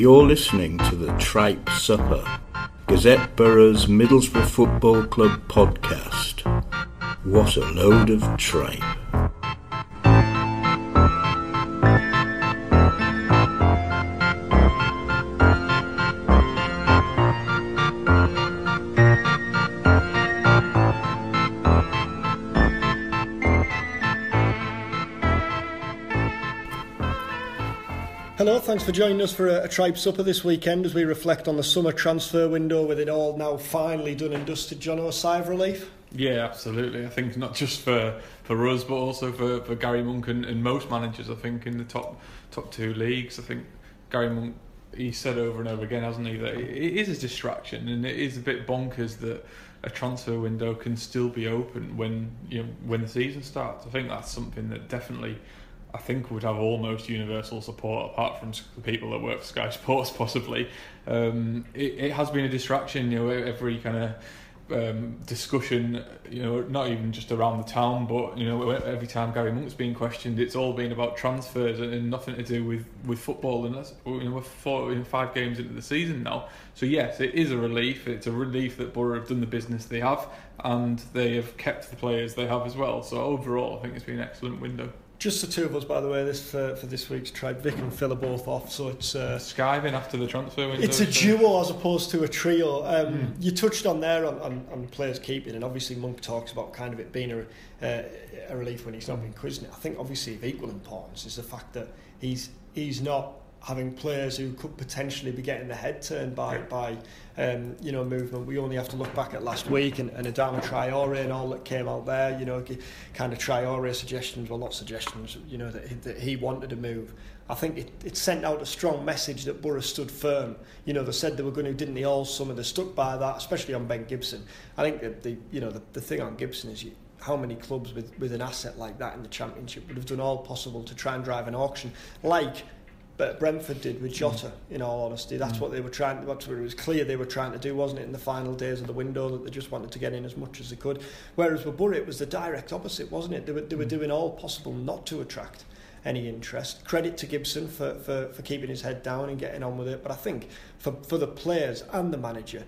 You're listening to the Tripe Supper, Gazette Borough's Middlesbrough Football Club podcast. What a load of tripe. Hello, thanks for joining us for a, a Tripe Supper this weekend as we reflect on the summer transfer window with it all now finally done and dusted. John, a sigh of relief? Yeah, absolutely. I think not just for, for us, but also for, for Gary Monk and, and most managers, I think, in the top top two leagues. I think Gary Monk, he said over and over again, hasn't he, that it is a distraction and it is a bit bonkers that a transfer window can still be open when you know, when the season starts. I think that's something that definitely I think would have almost universal support, apart from the people that work for Sky Sports, possibly. Um, it, it has been a distraction, you know, every kind of um, discussion, you know, not even just around the town, but you know, every time Gary Monk's been questioned, it's all been about transfers and, and nothing to do with, with football. And that's you know, we're four, in five games into the season now. So yes, it is a relief. It's a relief that Borough have done the business they have, and they have kept the players they have as well. So overall, I think it's been an excellent window. Just the two of us, by the way, this for, for this week's tried. Vic and Phil are both off, so it's uh, skiving after the transfer window. It's a duo as opposed to a trio. Um, mm. You touched on there on, on, on players keeping, and obviously Monk talks about kind of it being a, uh, a relief when he's not been quizzing it. I think obviously of equal importance is the fact that he's he's not having players who could potentially be getting the head turned by by um, you know movement. We only have to look back at last week and, and Adama Traore and all that came out there. You know, kind of Traore suggestions, well not suggestions. You know that he, that he wanted to move. I think it, it sent out a strong message that Borough stood firm. You know, they said they were going to, didn't they, all summer? They stuck by that, especially on Ben Gibson. I think that the you know the, the thing on Gibson is you, how many clubs with, with an asset like that in the championship would have done all possible to try and drive an auction like but Brentford did with Jota. Mm. In all honesty, that's mm. what they were trying. That's what it was clear they were trying to do, wasn't it? In the final days of the window, that they just wanted to get in as much as they could. Whereas with Borough, it was the direct opposite, wasn't it? They were they were mm. doing all possible not to attract any interest. Credit to Gibson for, for, for keeping his head down and getting on with it. But I think for, for the players and the manager,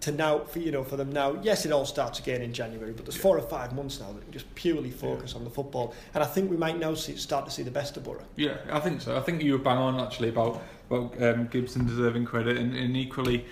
to now for you know for them now yes it all starts again in January but there's four or five months now that can just purely focus yeah. on the football. And I think we might now see, start to see the best of Borough. Yeah I think so. I think you were bang on actually about, about um, Gibson deserving credit. And, and equally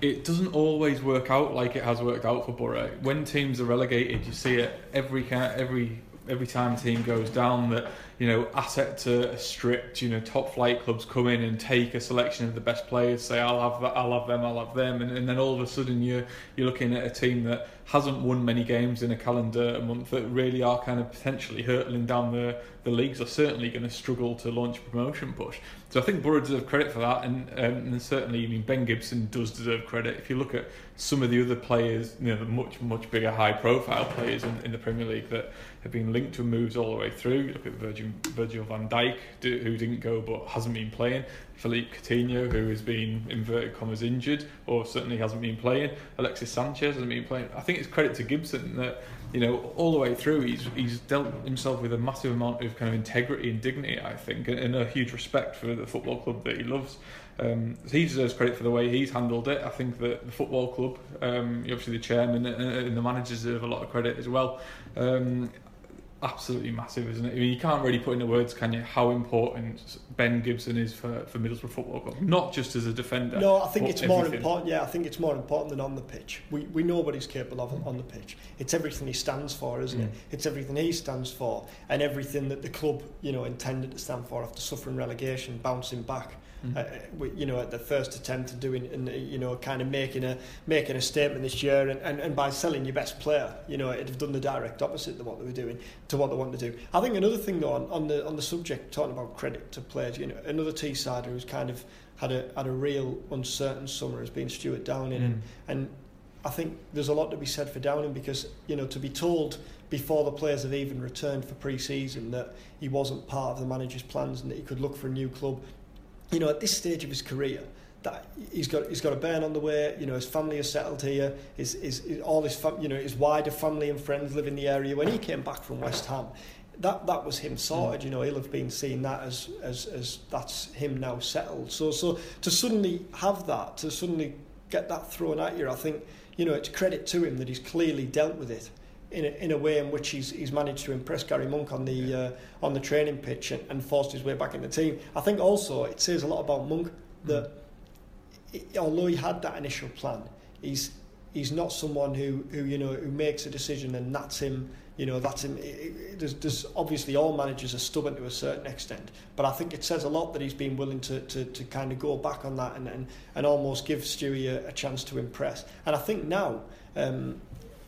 it doesn't always work out like it has worked out for Borough. When teams are relegated you see it every every every time a team goes down that you know asset to stripped, you know top flight clubs come in and take a selection of the best players say I'll have that, I'll have them I'll have them and, and then all of a sudden you're you're looking at a team that hasn't won many games in a calendar month that really are kind of potentially hurtling down the the leagues are certainly going to struggle to launch a promotion push. So I think Borough deserve credit for that and, um, and certainly I mean Ben Gibson does deserve credit. If you look at some of the other players you know the much much bigger high profile players in, in the Premier League that have been linked to moves all the way through look at Virgin Virgil van Dijk, who didn't go but hasn't been playing. Philippe Coutinho, who has been inverted commas injured or certainly hasn't been playing. Alexis Sanchez hasn't been playing. I think it's credit to Gibson that you know all the way through he's he's dealt himself with a massive amount of kind of integrity and dignity. I think and, a huge respect for the football club that he loves. Um, he deserves credit for the way he's handled it. I think that the football club, um, obviously the chairman and, the managers deserve a lot of credit as well. Um, absolutely massive, isn't it? I mean, you can't really put into words, can you, how important Ben Gibson is for, for Middlesbrough Football Club, not just as a defender. No, I think it's everything. more important. Yeah, I think it's more important than on the pitch. We we know what he's capable of on the pitch. It's everything he stands for, isn't mm. it? It's everything he stands for, and everything that the club you know intended to stand for after suffering relegation, bouncing back. Mm. Uh, you know, at the first attempt of doing, and you know, kind of making a making a statement this year, and, and, and by selling your best player, you know, it'd have done the direct opposite of what they were doing. To what they want to do. I think another thing though on, on the on the subject talking about credit to players, you know, another Teessider who's kind of had a had a real uncertain summer has been Stuart Downing, mm. and and I think there's a lot to be said for Downing because you know to be told before the players have even returned for pre-season that he wasn't part of the manager's plans and that he could look for a new club. You know, at this stage of his career, that he's got he's got a burn on the way. You know, his family is settled here. His, his, his all his fam, you know his wider family and friends live in the area. When he came back from West Ham, that that was him sorted. You know, he'll have been seeing that as as as that's him now settled. So so to suddenly have that, to suddenly get that thrown at you, I think you know it's credit to him that he's clearly dealt with it in a, in a way in which he's he's managed to impress Gary Monk on the uh, on the training pitch and, and forced his way back in the team. I think also it says a lot about Monk that. Mm although he had that initial plan, he's he's not someone who, who you know who makes a decision and that's him. You know that's him. There's, there's obviously all managers are stubborn to a certain extent, but I think it says a lot that he's been willing to, to, to kind of go back on that and, and, and almost give Stewie a, a chance to impress. And I think now. Um,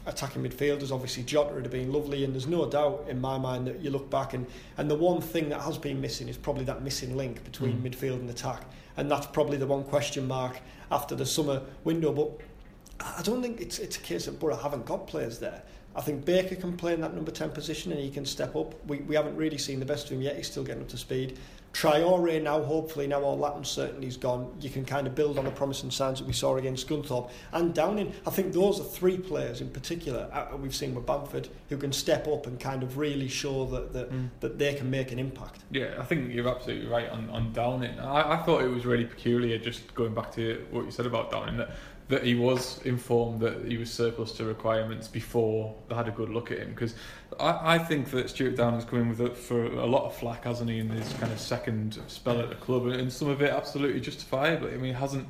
attacking midfielders. Obviously, Jota would have been lovely, and there's no doubt in my mind that you look back and, and the one thing that has been missing is probably that missing link between mm. midfield and attack and that's probably the one question mark after the summer window. But I don't think it's it's a case of Borough haven't got players there. I think Baker can play in that number 10 position and he can step up. We, we haven't really seen the best of him yet. He's still getting up to speed. Traore now, hopefully, now all that uncertainty's gone, you can kind of build on the promising signs that we saw against Scunthorpe. And Downing, I think those are three players in particular uh, we've seen with Bamford who can step up and kind of really show that that, mm. that they can make an impact. Yeah, I think you're absolutely right on, on Downing. I, I thought it was really peculiar, just going back to what you said about Downing, that that he was informed that he was surplus to requirements before they had a good look at him. Because I, I think that Stuart Downing's come in with it for a lot of flack, hasn't he, in his kind of second spell at the club, and some of it absolutely justifiably. I mean, hasn't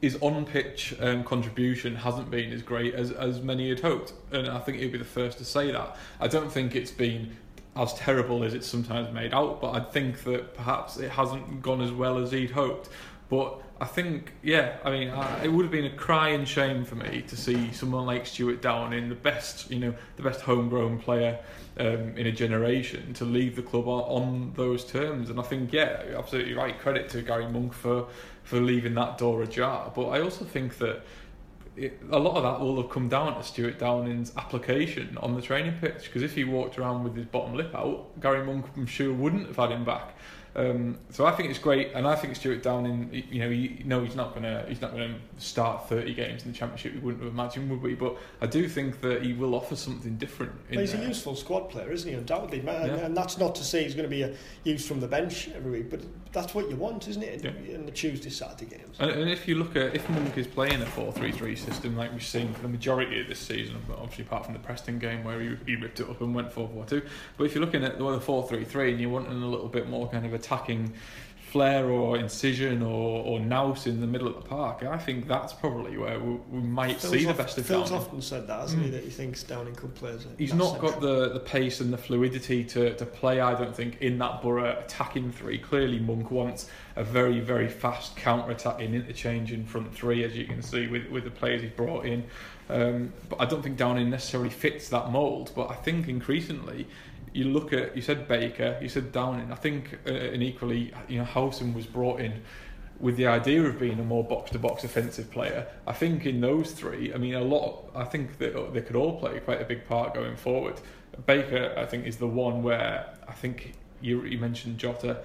his on-pitch um, contribution hasn't been as great as, as many had hoped, and I think he'd be the first to say that. I don't think it's been as terrible as it's sometimes made out, but I think that perhaps it hasn't gone as well as he'd hoped. But I think, yeah, I mean, uh, it would have been a crying shame for me to see someone like Stuart Downing, the best, you know, the best homegrown player um, in a generation, to leave the club on, on, those terms. And I think, yeah, absolutely right. Credit to Gary Monk for for leaving that door ajar. But I also think that. It, a lot of that will have come down to Stuart Downing's application on the training pitch because if he walked around with his bottom lip out, Gary Monk, I'm sure, wouldn't have had him back. Um, so I think it's great, and I think Stuart Downing, you know, he, no, he's not gonna he's not gonna start thirty games in the championship. We wouldn't have imagined, would we? But I do think that he will offer something different. He's there. a useful squad player, isn't he? Undoubtedly, and, yeah. and that's not to say he's going to be used from the bench every week, but that's what you want, isn't it? In, yeah. in the Tuesday, Saturday games. And, and, if you look at if Monk is playing a four-three-three system like we've seen for the majority of this season, obviously apart from the Preston game where he, he ripped it up and went four-four-two, but if you're looking at the four-three-three and you're wanting a little bit more kind of attacking flair or incision or, or nous in the middle of the park. I think that's probably where we, we might Phil's see the best of Phil's Downing. often said that, hasn't mm. he, that he thinks Downing could play as a He's not central. got the, the pace and the fluidity to, to play, I don't think, in that Borough attacking three. Clearly, Monk wants a very, very fast counter-attacking interchange in front three, as you can see with, with the players he's brought in. Um, but I don't think Downing necessarily fits that mould. But I think increasingly you look at you said Baker, you said Downing. I think uh, and equally, you know, Howson was brought in with the idea of being a more box to box offensive player. I think in those three, I mean, a lot. I think that they could all play quite a big part going forward. Baker, I think, is the one where I think you, you mentioned Jota.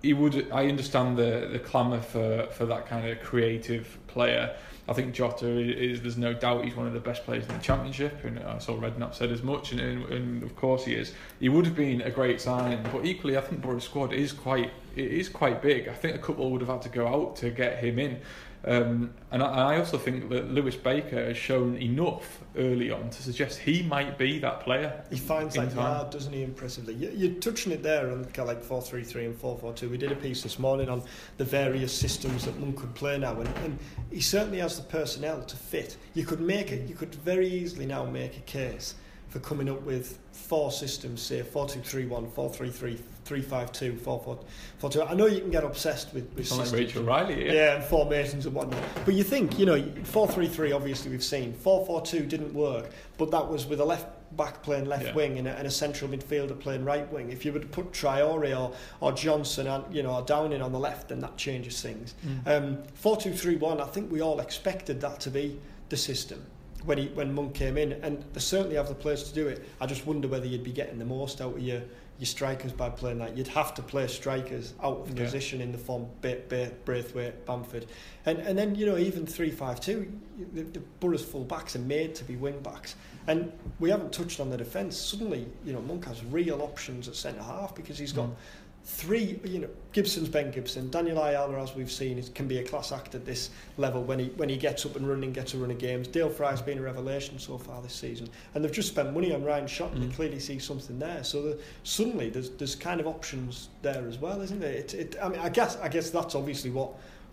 He would. I understand the the clamour for for that kind of creative player. I think Jota is, there's no doubt he's one of the best players in the championship, and I saw Redknapp said as much, and, and, and, of course he is. He would have been a great signing, but equally, I think Borough's squad is quite it is quite big. I think a couple would have had to go out to get him in. Um, and, I, I, also think that Lewis Baker has shown enough early on to suggest he might be that player. He finds that yard, doesn't he, impressively? You, are touching it there on kind of like 4 3 3 and 4 4 2. We did a piece this morning on the various systems that Monk could play now, and, and he certainly has the personnel to fit. You could make it, you could very easily now make a case for coming up with four systems, say 4231, 433, 352, 442. I know you can get obsessed with, with systems. like Rachel Riley, yeah. Yeah, and formations and whatnot. But you think, you know, 433 obviously we've seen. 442 didn't work, but that was with a left back playing left Yeah. wing and a, and a central midfielder playing right wing. If you to put Traore or, or Johnson and you know or Downing on the left, then that changes things. Um, 4231, I think we all expected that to be the system when he when Monk came in, and they certainly have the players to do it. I just wonder whether you'd be getting the most out of your your strikers by playing that. You'd have to play strikers out of Yeah. position in the form Braithwaite, Bamford, and and then you know even three five two, the, the Borough's full backs are made to be wing backs, and we haven't touched on the defence. Suddenly, you know, Monk has real options at centre half because he's got Mm. Three, you know, Gibson's Ben Gibson, Daniel Ayala, as we've seen, can be a class act at this level when he when he gets up and running, gets a run of games. Dael Fry's been a revelation so far this season, and they've just spent money on Ryan Shotton, and Mm. they clearly see something there. So the, suddenly there's there's kind of options there as well, isn't there? It, it, I mean, I guess I guess that's obviously what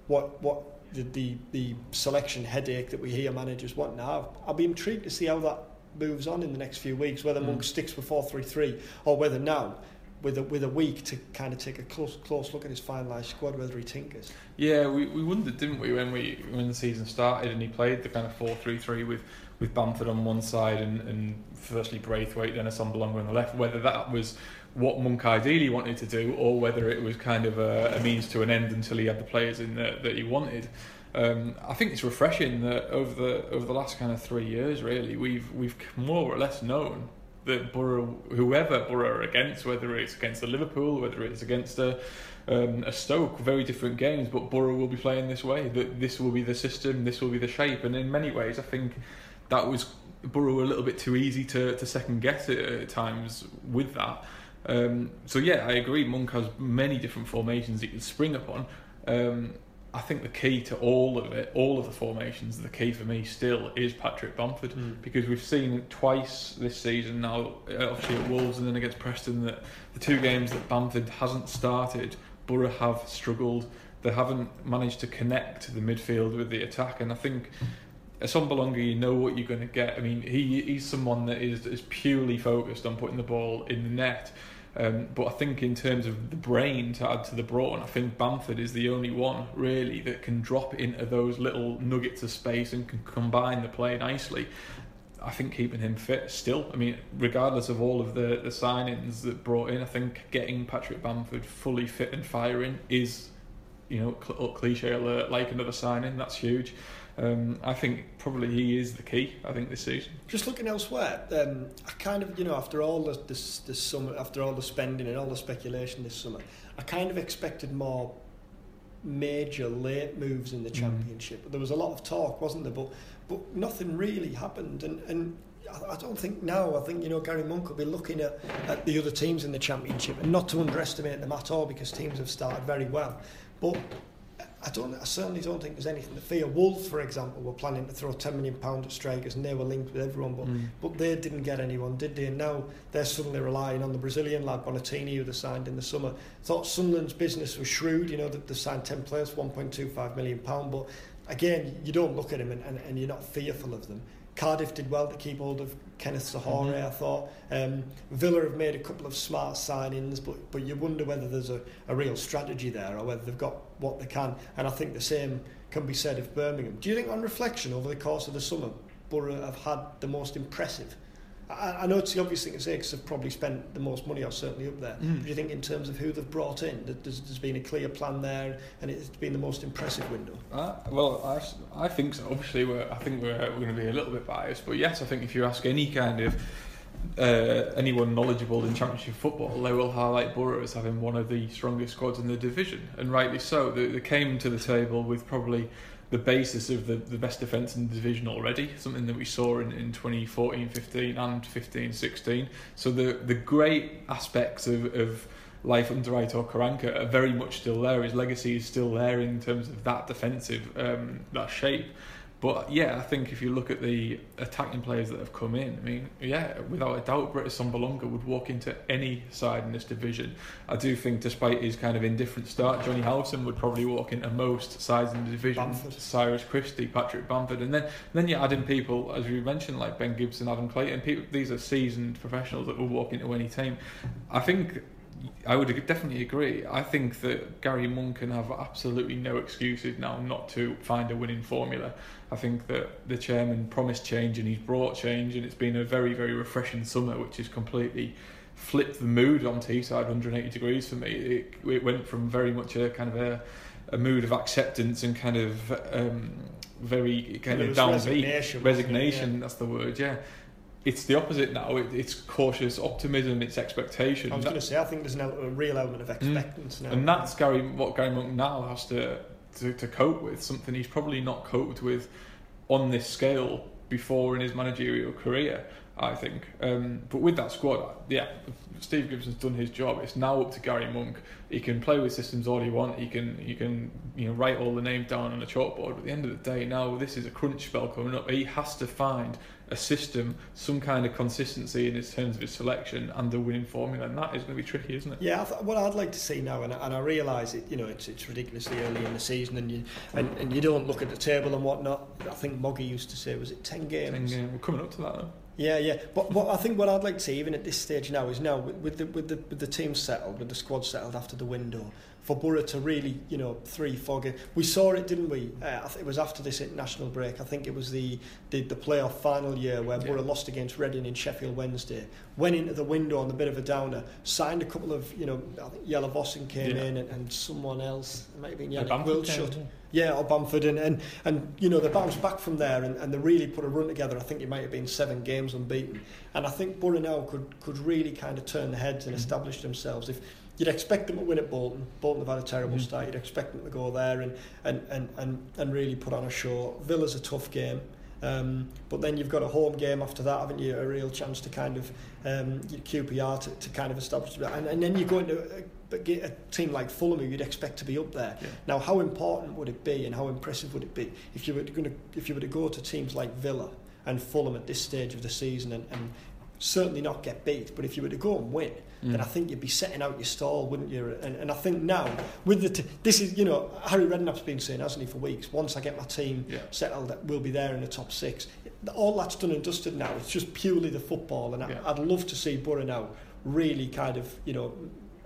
what what the, the the selection headache that we hear managers want now. I'll be intrigued to see how that moves on in the next few weeks, whether Mm. Monk sticks with four three three or whether now with a, with a week to kind of take a close close look at his finalised squad, whether he tinkers. Yeah, we, we wondered, didn't we, when we when the season started and he played the kind of 4-3-3 with, with Bamford on one side and, and firstly Braithwaite, then Assombalonga on the left, whether that was what Monk ideally wanted to do or whether it was kind of a, a means to an end until he had the players in that, that he wanted. Um, I think it's refreshing that over the over the last kind of three years, really, we've we've more or less known that Borough, whoever Borough are against, whether it's against the Liverpool, whether it's against a, um, a Stoke, very different games, but Borough will be playing this way. That this will be the system, this will be the shape, and in many ways, I think that was Borough a little bit too easy to, to second guess it at times with that. Um, so yeah, I agree. Monk has many different formations he can spring upon. Um, I think the key to all of it, all of the formations, the key for me still is Patrick Bamford because we've seen twice this season now, uh, obviously at Wolves and then against Preston, that the two games that Bamford hasn't started, Borough have struggled. They haven't managed to connect the midfield with the attack, and I think. Assombalonga, you know what you're going to get. I mean, he he's someone that is is purely focused on putting the ball in the net. Um, but I think in terms of the brain to add to the brawn, I think Bamford is the only one really that can drop into those little nuggets of space and can combine the play nicely. I think keeping him fit still. I mean, regardless of all of the, the signings that brought in, I think getting Patrick Bamford fully fit and firing is, you know, cl- cliche alert, like another signing. That's huge. Um, I think probably he is the key. I think this season. Just looking elsewhere, um, I kind of, you know, after all the this, this summer, after all the spending and all the speculation this summer, I kind of expected more major late moves in the Mm. championship. There was a lot of talk, wasn't there? But but nothing really happened, and and. I I don't think now. I think you know Gary Monk will be looking at, at the other teams in the championship, and not to underestimate them at all because teams have started very well. But I don't. I certainly don't think there's anything to fear. Wolves, for example, were planning to throw ten million pound at strikers, and they were linked with everyone, but Mm. but they didn't get anyone, did they? And now they're suddenly relying on the Brazilian lad Bonatini, who they signed in the summer. Thought Sunderland's business was shrewd. You know that they signed ten players, one point two five million pound. But again, you don't look at them and, and, and you're not fearful of them. Cardiff did well to keep hold of Kenneth Zohore, Mhm. I thought. Um, Villa have made a couple of smart signings, but, but you wonder whether there's a, a real strategy there or whether they've got what they can. And I think the same can be said of Birmingham. Do you think, on reflection over the course of the summer, Borough have had the most impressive? I, I know it's the obvious thing to say because they've probably spent the most money, or certainly up there. Mm. But do you think, in terms of who they've brought in, that there's, there's been a clear plan there and it's been the most impressive window? Uh, well, I, I think so. Obviously, we're, I think we're, we're going to be a little bit biased, but yes, I think if you ask any kind of uh, anyone knowledgeable in Championship football, they will highlight Borough as having one of the strongest squads in the division, and rightly so. They, they came to the table with probably the basis of the, the best defence in the division already, something that we saw in, in 2014 15 and 15 16. So the, the great aspects of, of life under Aitor Karanka are very much still there. His legacy is still there in terms of that defensive, um, that shape. But yeah, I think if you look at the attacking players that have come in, I mean, yeah, without a doubt, Britt Assombalonga would walk into any side in this division. I do think, despite his kind of indifferent start, Johnny Howson would probably walk into most sides in the division. Bamford. Cyrus Christie, Patrick Bamford, and then then you're adding people, as we mentioned, like Ben Gibson, Adam Clayton. People, these are seasoned professionals that will walk into any team. I think I would definitely agree. I think that Gary Monk can have absolutely no excuses now not to find a winning formula. I think that the chairman promised change and he's brought change, and it's been a very, very refreshing summer, which has completely flipped the mood on Teesside 180 degrees for me. It, it went from very much a kind of a, a mood of acceptance and kind of um, very kind of downbeat resignation, resignation. Yeah. That's the word. Yeah. It's the opposite now. It, it's cautious optimism. It's expectation. I was going to say, I think there's an, a real element of expectance now. Mm. and that's Gary. What Gary Monk now has to, to to cope with something he's probably not coped with on this scale before in his managerial career. I think. Um, but with that squad, yeah, Steve Gibson's done his job. It's now up to Gary Monk. He can play with systems all he want. He can he can you know write all the names down on a chalkboard. But at the end of the day, now this is a crunch spell coming up. He has to find a system, some kind of consistency in his terms of his selection and the winning formula, and that is going to be tricky, isn't it? Yeah, I th- what I'd like to see now, and, I- and I realise it, you know, it's, it's ridiculously early in the season, and you and, and you don't look at the table and whatnot. I think Moggy used to say, was it ten games? And, uh, we're coming up to that though. Yeah, yeah. But what I think what I'd like to see, even at this stage now, is now with, with the with the with the team settled, with the squad settled after the window, for Borough to really, you know, three, four games. We saw it, didn't we? Uh, I think it was after this international break. I think it was the the, the playoff final year where Yeah. Borough lost against Reading in Sheffield Wednesday. Went into the window on a bit of a downer. Signed a couple of, you know, I think Jelle Vossen came Yeah. in and, and someone else. It might have been Yannick Bamford Wildschut. yeah. Yeah, or Bamford, and, and, and you know, they bounced back from there and, and they really put a run together. I think it might have been seven games unbeaten. And I think Borough now could, could really kind of turn the heads and Mm. establish themselves. If You'd expect them to win at Bolton. Bolton have had a terrible Mhm. start. You'd expect them to go there and, and, and, and, and really put on a show. Villa's a tough game. Um, but then you've got a home game after that, haven't you? A real chance to kind of um, QPR to, to kind of establish that, and, and then you go into a, a, a team like Fulham, who you'd expect to be up there. Yeah. Now, how important would it be, and how impressive would it be if you were going to if you were to go to teams like Villa and Fulham at this stage of the season, and, and certainly not get beat, but if you were to go and win, then Mm. I think you'd be setting out your stall, wouldn't you? And, and I think now with the t- this is you know Harry Redknapp's been saying, hasn't he, for weeks. Once I get my team Yeah. settled, that we'll be there in the top six. All that's done and dusted now. It's just purely the football, and Yeah. I, I'd love to see Borough now really kind of you know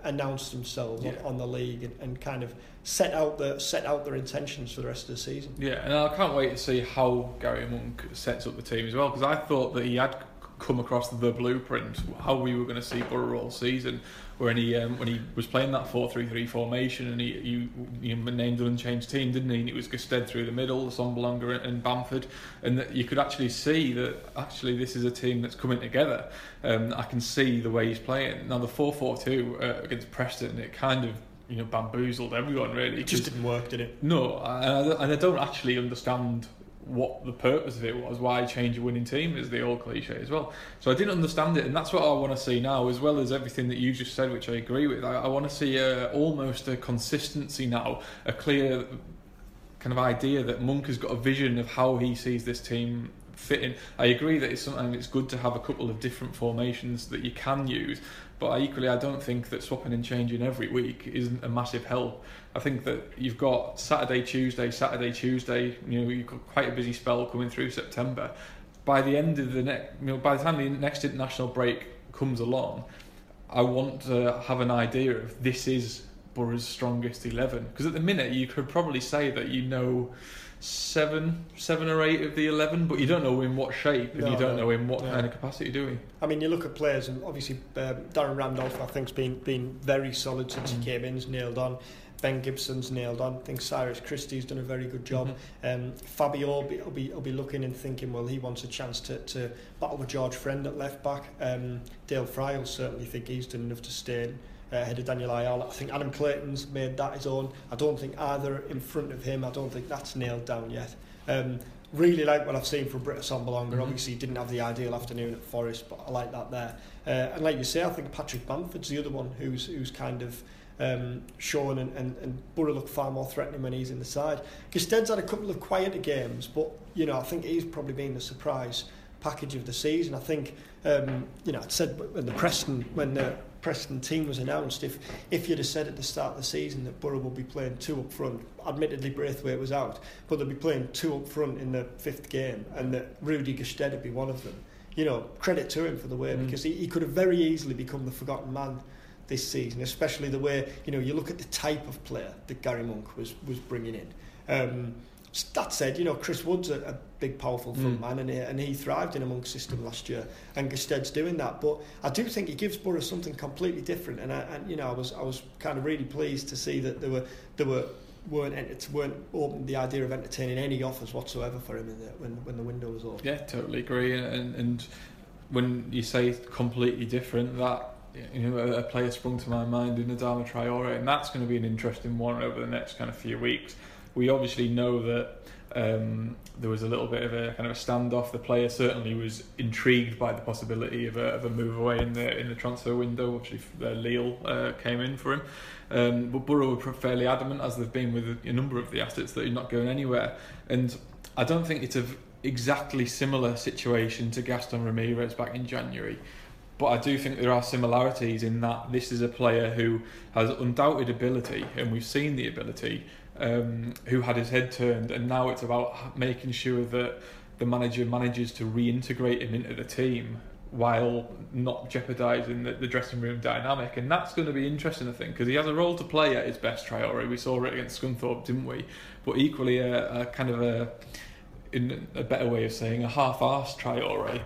announce themselves Yeah. on, on the league and, and kind of set out the set out their intentions for the rest of the season. Yeah, and I can't wait to see how Gary Monk sets up the team as well because I thought that he had come across the blueprint how we were going to see Borough all season when he um, when he was playing that 4-3-3 formation and he you, you named an unchanged team didn't he? And it was Gestede through the middle Sombalonga and, and Bamford. And that you could actually see that actually this is a team that's coming together. Um, I can see the way he's playing. Now the 4-4-2 uh, against Preston it kind of you know bamboozled everyone really It just didn't work, did it? no, and I, and I don't actually understand what the purpose of it was, why change a winning team is the old cliche as well. So I didn't understand it, and that's what I want to see now, as well as everything that you just said, which I agree with. I, I want to see a, almost a consistency now, a clear kind of idea that Monk has got a vision of how he sees this team fitting. I agree that it's sometimes it's good to have a couple of different formations that you can use, but I equally I don't think that swapping and changing every week isn't a massive help. I think that you've got Saturday, Tuesday, Saturday, Tuesday. You know, you've got quite a busy spell coming through September. By the end of the next, you know, by the time the next international break comes along, I want to have an idea of this is Borough's strongest eleven. Because at the minute, you could probably say that you know seven, seven or eight of the eleven, but you don't know in what shape and No, you don't no. know in what No. kind of capacity you're doing. I mean, you look at players, and obviously um, Darren Randolph, I think, has been been very solid since Mm. he came in. He's nailed on. Ben Gibson's nailed on. I think Cyrus Christie's done a very good job. Mhm. Um, Fabio will be, will, be, will be looking and thinking, well, he wants a chance to, to battle with George Friend at left back. Um, Dael Fry will certainly think he's done enough to stay in. Uh, ahead of Daniel Ayala. I think Adam Clayton's made that his own. I don't think either in front of him, I don't think that's nailed down yet. Um, really like what I've seen from Britt Assombalonga. Mhm. Obviously, he didn't have the ideal afternoon at Forest, but I like that there. Uh, and like you say, I think Patrick Bamford's the other one who's who's kind of um, shown, and, and, and Borough look far more threatening when he's in the side. Gestede's had a couple of quieter games, but you know I think he's probably been the surprise package of the season. I think um, you know I said when the Preston when the Preston team was announced, if if you'd have said at the start of the season that Borough would be playing two up front, admittedly Braithwaite was out, but they'd be playing two up front in the fifth game, and that Rudy Gestede would be one of them. You know, credit to him for the way mm. because he, he could have very easily become the forgotten man this season, especially the way you know you look at the type of player that Gary Monk was was bringing in. Um, that said, you know, Chris Wood's a, a big, powerful front mm. man, and he, and he thrived in a monk system last year, and Gestede's doing that. But I do think he gives Borough something completely different, and I, and you know, I was I was kind of really pleased to see that there were there were weren't ent- weren't open the idea of entertaining any offers whatsoever for him the, when when the window was open. Yeah, totally agree. And and when you say completely different, that you know, a player sprung to my mind in Adama Traore, and that's going to be an interesting one over the next kind of few weeks we obviously know that um, there was a little bit of a kind of a standoff. The player certainly was intrigued by the possibility of a, of a move away in the in the transfer window. Actually, uh, Lille uh, came in for him, um, but Borough were fairly adamant, as they've been with a number of the assets, that he's not going anywhere. And I don't think it's a exactly similar situation to Gaston Ramirez back in January. But I do think there are similarities in that this is a player who has undoubted ability, and we've seen the ability, um, who had his head turned, and now it's about making sure that the manager manages to reintegrate him into the team while not jeopardising the, the, dressing room dynamic. And that's going to be interesting, I think, because he has a role to play at his best, Traore. We saw it against Scunthorpe, didn't we? But equally, a, a kind of a, in a better way of saying, a half-arsed Traore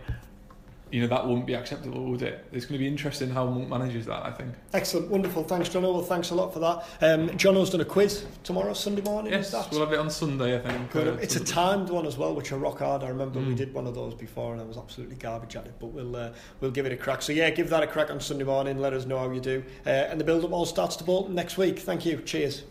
you know that wouldn't be acceptable, would it? It's going to be interesting how Monk manages that. I think. Excellent, wonderful. Thanks, John. Well, thanks a lot for that. Um, Jono's done a quiz tomorrow, Sunday morning. Yes, we'll have it on Sunday. I think. Good. Uh, it's a timed one as well, which are rock hard. I remember mm. we did one of those before, and I was absolutely garbage at it. But we'll uh, we'll give it a crack. So yeah, give that a crack on Sunday morning. Let us know how you do. Uh, and the build-up all starts to Bolton next week. Thank you. Cheers.